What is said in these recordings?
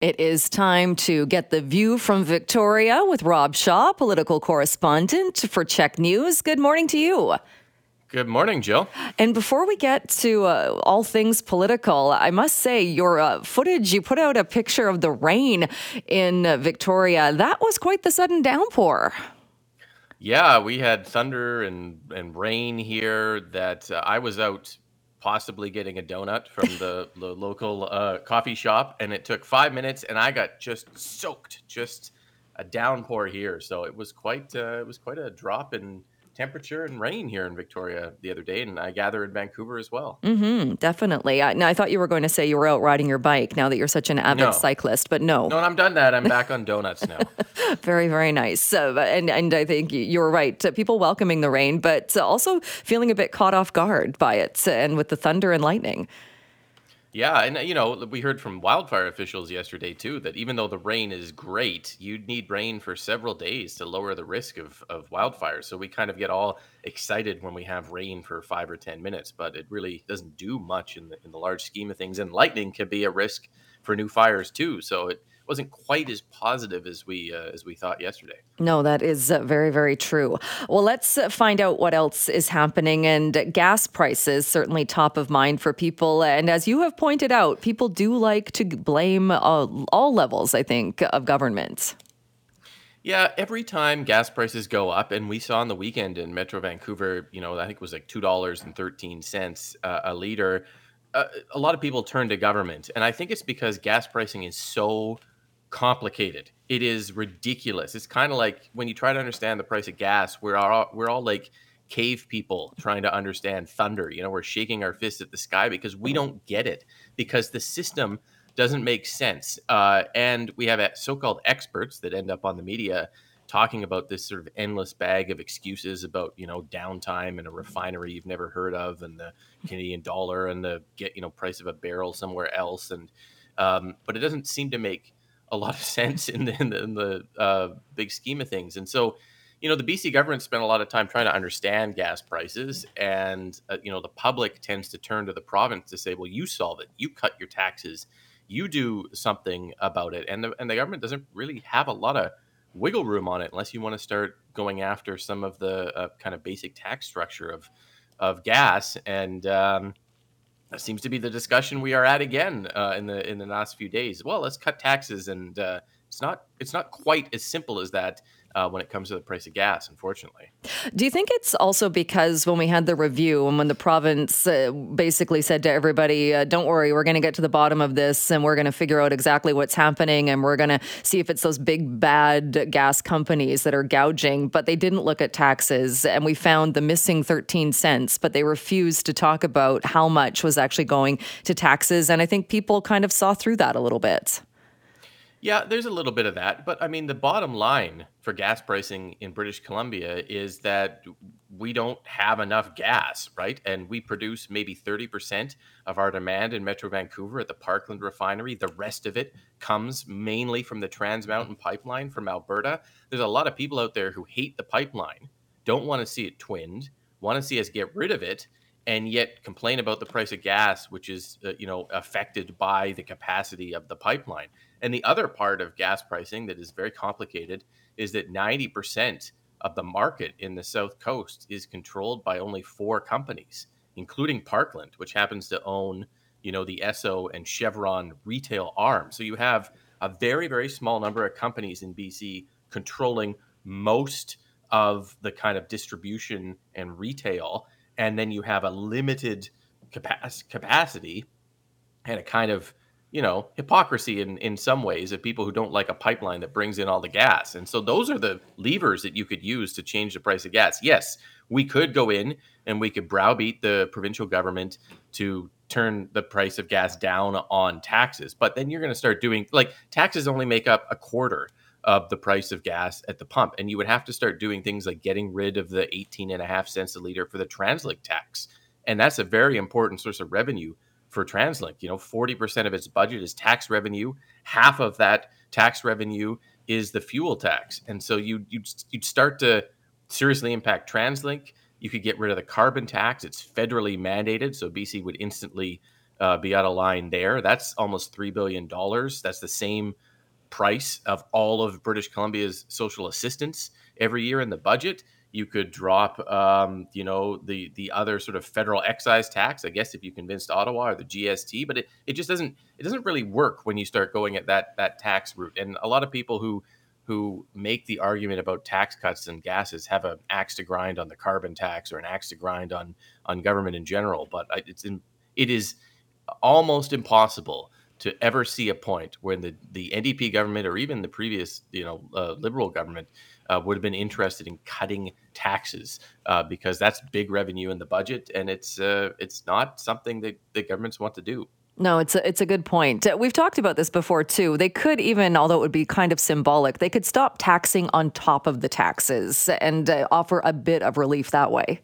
It is time to get the view from Victoria with Rob Shaw, political correspondent for CHEK News. Good morning to you. Good morning, Jill. And before we get to uh, all things political, I must say your uh, footage, you put out a picture of the rain in uh, Victoria. That was quite the sudden downpour. Yeah, we had thunder and, and rain here that uh, I was out possibly getting a donut from the, the local uh, coffee shop, and it took five minutes, and I got just soaked, just a downpour here. So it was quite uh, it was quite a drop in temperature and rain here in Victoria the other day, and I gather in Vancouver as well. Mm-hmm, definitely. I, now, I thought you were going to say you were out riding your bike now that you're such an avid No. cyclist, but no. No, I'm done that. I'm back on donuts now. Very, very nice. Uh, and, and I think you- you're right. Uh, People welcoming the rain, but also feeling a bit caught off guard by it and with the thunder and lightning. Yeah, and uh, you know, we heard from wildfire officials yesterday too that even though the rain is great, you'd need rain for several days to lower the risk of, of wildfires. So we kind of get all excited when we have rain for five or ten minutes, but it really doesn't do much in the in the large scheme of things. And lightning can be a risk for new fires too. So it wasn't quite as positive as we uh, as we thought yesterday. No, that is uh, very, very true. Well, let's uh, find out what else is happening. And gas prices, certainly top of mind for people. And as you have pointed out, people do like to blame uh, all levels, I think, of government. Yeah, every time gas prices go up, and we saw on the weekend in Metro Vancouver, you know, I think it was like two dollars and thirteen cents uh, a liter. Uh, a lot of people turn to government, and I think it's because gas pricing is so complicated. It is ridiculous. It's kind of like when you try to understand the price of gas, we're all we're all like cave people trying to understand thunder. You know, we're shaking our fists at the sky because we don't get it because the system doesn't make sense. Uh, and we have uh, so-called experts that end up on the media talking about this sort of endless bag of excuses about you know downtime and a refinery you've never heard of and the Canadian dollar and the get you know price of a barrel somewhere else and um, but it doesn't seem to make a lot of sense in the, in the, in the uh, big scheme of things. And so you know the BC government spent a lot of time trying to understand gas prices and uh, you know the public tends to turn to the province to say well you solve it. You cut your taxes. You do something about it. And the, and the government doesn't really have a lot of wiggle room on it unless you want to start going after some of the uh, kind of basic tax structure of of gas. And um, that seems to be the discussion we are at again uh, in the in the last few days. Well let's cut taxes and uh, it's not it's not quite as simple as that uh, when it comes to the price of gas unfortunately Do you think it's also because when we had the review and when the province uh, basically said to everybody, uh, don't worry, we're going to get to the bottom of this and we're going to figure out exactly what's happening and we're going to see if it's those big bad gas companies that are gouging, but they didn't look at taxes and we found the missing 13 cents, but they refused to talk about how much was actually going to taxes. And I think people kind of saw through that a little bit. Yeah, there's a little bit of that, but I mean, the bottom line for gas pricing in British Columbia is that we don't have enough gas, right? And we produce maybe 30% of our demand in Metro Vancouver at the Parkland refinery. The rest of it comes mainly from the Trans Mountain pipeline from Alberta. There's a lot of people out there who hate the pipeline, don't want to see it twinned, want to see us get rid of it, and yet complain about the price of gas, which is uh, you know affected by the capacity of the pipeline. And the other part of gas pricing that is very complicated is that 90% of the market in the South Coast is controlled by only four companies, including Parkland, which happens to own, you know, the Esso and Chevron retail arm. So you have a very, very small number of companies in BC controlling most of the kind of distribution and retail. And then you have a limited capac- capacity and a kind of you know hypocrisy in in some ways of people who don't like a pipeline that brings in all the gas. And so those are the levers that you could use to change the price of gas. Yes we could go in and we could browbeat the provincial government to turn the price of gas down on taxes. But then you're going to start doing like taxes only make up a quarter of the price of gas at the pump. And you would have to start doing things like getting rid of the 18 and a half cents a liter for the translink tax. And that's a very important source of revenue for TransLink. You know, 40% of its budget is tax revenue. Half of that tax revenue is the fuel tax. And so you you'd, you'd start to seriously impact TransLink. You could get rid of the carbon tax. It's federally mandated, so BC would instantly uh, be out of line there. That's almost $3 billion. That's the same price of all of British Columbia's social assistance every year in the budget. You could drop, um, you know, the the other sort of federal excise tax. I guess if you convinced Ottawa or the GST, but it, it just doesn't it doesn't really work when you start going at that that tax route. And a lot of people who who make the argument about tax cuts and gases have an axe to grind on the carbon tax or an axe to grind on on government in general. But it's in, it is almost impossible to ever see a point when the, the NDP government or even the previous, you know, uh, Liberal government uh, would have been interested in cutting taxes uh, because that's big revenue in the budget, and it's uh, it's not something that the governments want to do. No, it's a, it's a good point. Uh, we've talked about this before too. They could even, although it would be kind of symbolic, they could stop taxing on top of the taxes and uh, offer a bit of relief that way.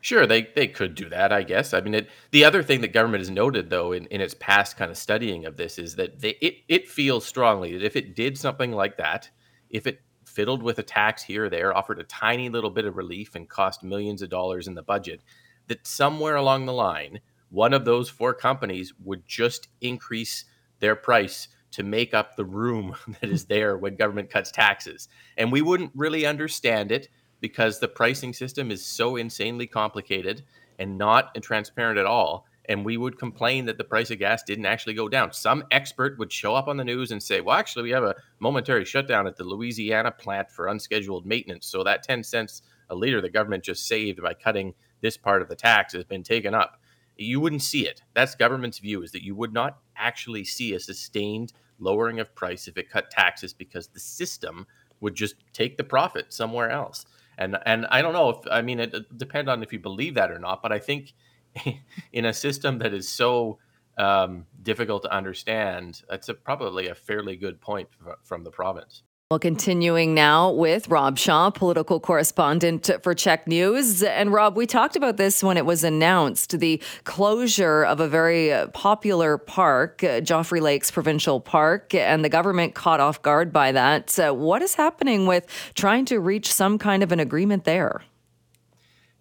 Sure, they, they could do that, I guess. I mean, it, the other thing that government has noted, though, in, in its past kind of studying of this, is that they, it, it feels strongly that if it did something like that, if it fiddled with a tax here or there, offered a tiny little bit of relief, and cost millions of dollars in the budget, that somewhere along the line, one of those four companies would just increase their price to make up the room that is there when government cuts taxes. And we wouldn't really understand it because the pricing system is so insanely complicated and not transparent at all. And we would complain that the price of gas didn't actually go down. Some expert would show up on the news and say, well, actually, we have a momentary shutdown at the Louisiana plant for unscheduled maintenance. So that 10 cents a liter the government just saved by cutting this part of the tax has been taken up. You wouldn't see it. That's government's view is that you would not actually see a sustained lowering of price if it cut taxes because the system would just take the profit somewhere else and and I don't know if I mean it, it depends on if you believe that or not, but I think in a system that is so um, difficult to understand, that's a, probably a fairly good point from the province. Well, continuing now with Rob Shaw, political correspondent for CHEK News. And Rob, we talked about this when it was announced the closure of a very popular park, uh, Joffre Lakes Provincial Park, and the government caught off guard by that. Uh, what is happening with trying to reach some kind of an agreement there?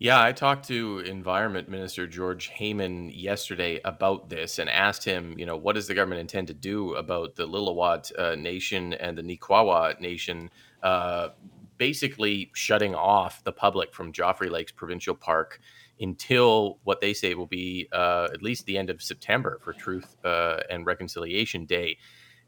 Yeah, I talked to Environment Minister George Heyman yesterday about this and asked him, you know, what does the government intend to do about the Lillooet uh, Nation and the N'Quatqua Nation uh, basically shutting off the public from Joffre Lakes Provincial Park until what they say will be uh, at least the end of September for Truth uh, and Reconciliation Day.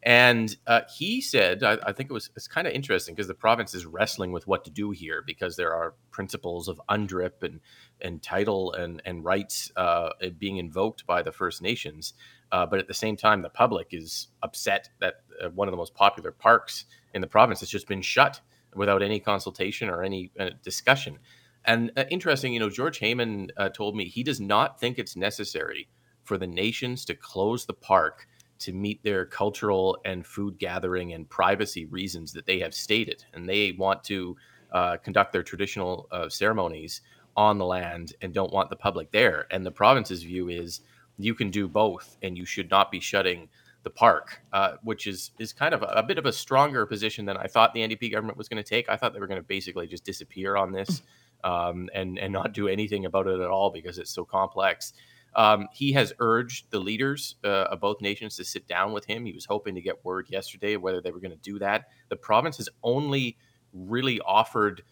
And uh, he said, I, I, think it was it's kind of interesting because the province is wrestling with what to do here because there are principles of UNDRIP and and title and and rights uh, being invoked by the First Nations, uh, but at the same time, the public is upset that uh, one of the most popular parks in the province has just been shut without any consultation or any uh, discussion. And uh, interesting, you know, George Heyman told me he does not think it's necessary for the nations to close the park to meet their cultural and food gathering and privacy reasons that they have stated. And they want to uh, conduct their traditional uh, ceremonies on the land and don't want the public there. And the province's view is you can do both and you should not be shutting the park, uh, which is is kind of a, a, bit of a stronger position than I thought the NDP government was going to take. I thought they were going to basically just disappear on this um, and and not do anything about it at all because it's so complex. Um, he has urged the leaders uh, of both nations to sit down with him. He was hoping to get word yesterday whether they were going to do that. The province has only really offered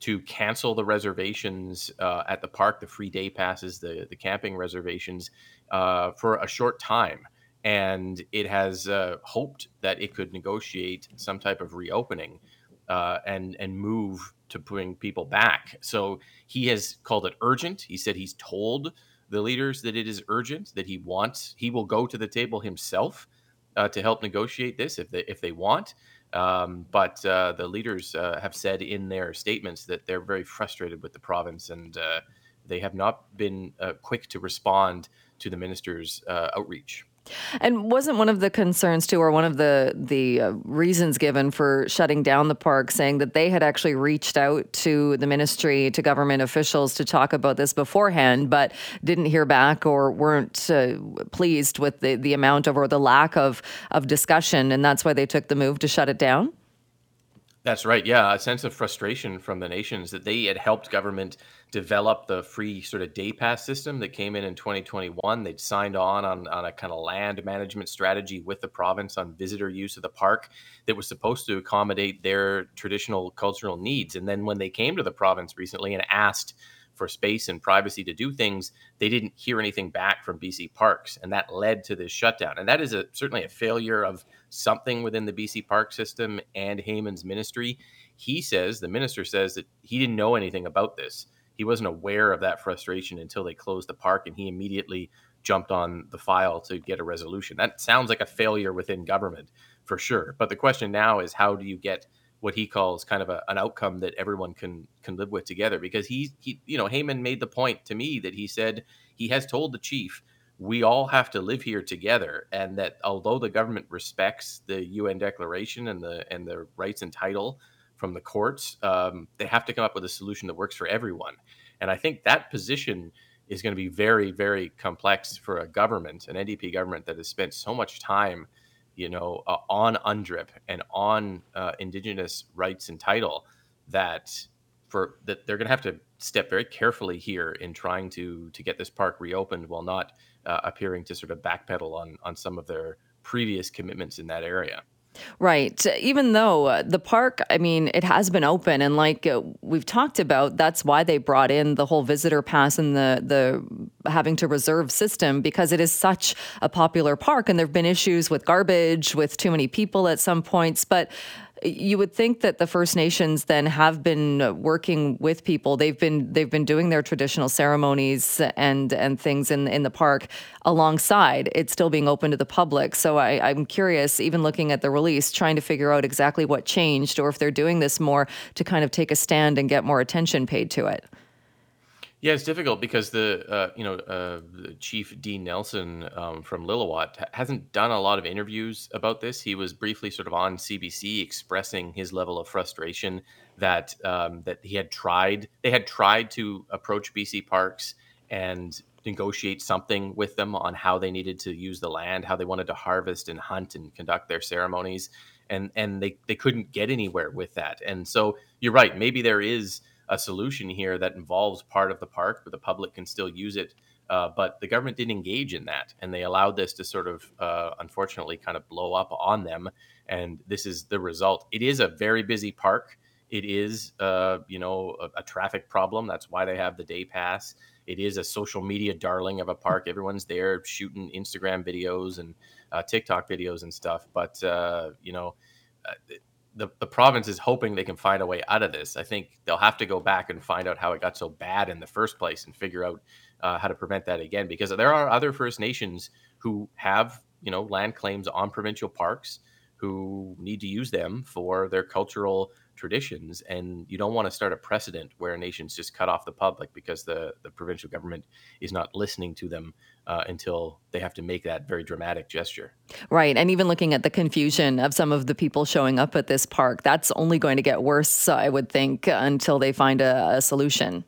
to cancel the reservations uh, at the park, the free day passes, the, the camping reservations uh, for a short time. And it has uh, hoped that it could negotiate some type of reopening uh, and, and move to bring people back. So he has called it urgent. He said he's told the leaders that it is urgent, that he wants, he will go to the table himself uh, to help negotiate this if they if they want. Um, but uh, the leaders uh, have said in their statements that they're very frustrated with the province and uh, they have not been uh, quick to respond to the minister's uh, outreach. And wasn't one of the concerns too, or one of the the uh, reasons given for shutting down the park, saying that they had actually reached out to the ministry, to government officials to talk about this beforehand, but didn't hear back or weren't uh, pleased with the the amount of or the lack of of discussion, and that's why they took the move to shut it down. That's right. Yeah, a sense of frustration from the nations that they had helped government develop the free sort of day pass system that came in in 2021. They'd signed on, on on a kind of land management strategy with the province on visitor use of the park that was supposed to accommodate their traditional cultural needs. And then when they came to the province recently and asked for space and privacy to do things, they didn't hear anything back from BC Parks, and that led to this shutdown. And that is a, certainly a failure of something within the BC Park system and Heyman's ministry. He says, the minister says that he didn't know anything about this he wasn't aware of that frustration until they closed the park and he immediately jumped on the file to get a resolution. That sounds like a failure within government for sure. But the question now is how do you get what he calls kind of a, an outcome that everyone can can live with together because he he you know Heyman made the point to me that he said he has told the chief we all have to live here together and that although the government respects the UN declaration and the and the rights and title from the courts, um, they have to come up with a solution that works for everyone. And I think that position is going to be very, very complex for a government, an NDP government that has spent so much time, you know, uh, on UNDRIP and on uh, Indigenous rights and title that for that they're going to have to step very carefully here in trying to to get this park reopened while not uh, appearing to sort of backpedal on on some of their previous commitments in that area. Right. Even though uh, the park, I mean, it has been open, and like uh, we've talked about, that's why they brought in the whole visitor pass and the the having to reserve system because it is such a popular park, and there've been issues with garbage, with too many people at some points, but you would think that the First Nations then have been working with people. They've been they've been doing their traditional ceremonies and and things in in the park alongside it still being open to the public. So I, I'm curious, even looking at the release, trying to figure out exactly what changed or if they're doing this more to kind of take a stand and get more attention paid to it. Yeah, it's difficult because the uh, you know uh, chief Dean Nelson um, from Lillooet hasn't done a lot of interviews about this. He was briefly sort of on CBC expressing his level of frustration that um, that he had tried they had tried to approach BC Parks and negotiate something with them on how they needed to use the land, how they wanted to harvest and hunt and conduct their ceremonies, and and they they couldn't get anywhere with that. And so you're right, maybe there is a solution here that involves part of the park, but the public can still use it. Uh, but the government didn't engage in that, and they allowed this to sort of, uh, unfortunately, kind of blow up on them. And this is the result. It is a very busy park. It is, uh, you know, a, a, traffic problem. That's why they have the day pass. It is a social media darling of a park. Everyone's there shooting Instagram videos and uh, TikTok videos and stuff. But uh, you know, uh, the, the province is hoping they can find a way out of this. I think they'll have to go back and find out how it got so bad in the first place and figure out uh, how to prevent that again. Because there are other First Nations who have you know land claims on provincial parks who need to use them for their cultural traditions and you don't want to start a precedent where nations just cut off the public because the, the provincial government is not listening to them uh, until they have to make that very dramatic gesture right and even looking at the confusion of some of the people showing up at this park that's only going to get worse i would think until they find a, a solution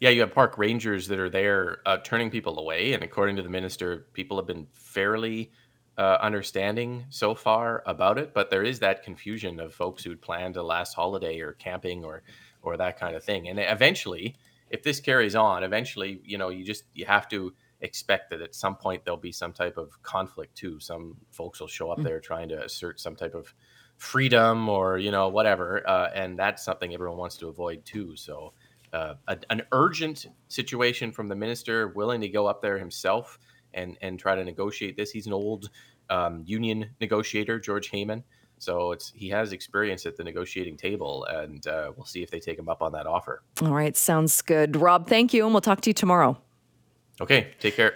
yeah, you have park rangers that are there uh, turning people away, and according to the minister, people have been fairly uh, understanding so far about it, but there is that confusion of folks who'd planned a last holiday or camping or or that kind of thing. And eventually, if this carries on, eventually, you know, you just you have to expect that at some point there'll be some type of conflict too. Some folks will show up mm. there trying to assert some type of freedom or you know whatever, uh, and that's something everyone wants to avoid too. So. Uh, a, an urgent situation from the minister, willing to go up there himself and and try to negotiate this. He's an old um, union negotiator, George Heyman. So it's he has experience at the negotiating table, and uh, we'll see if they take him up on that offer. All right, sounds good. Rob, thank you, and we'll talk to you tomorrow. Okay, take care.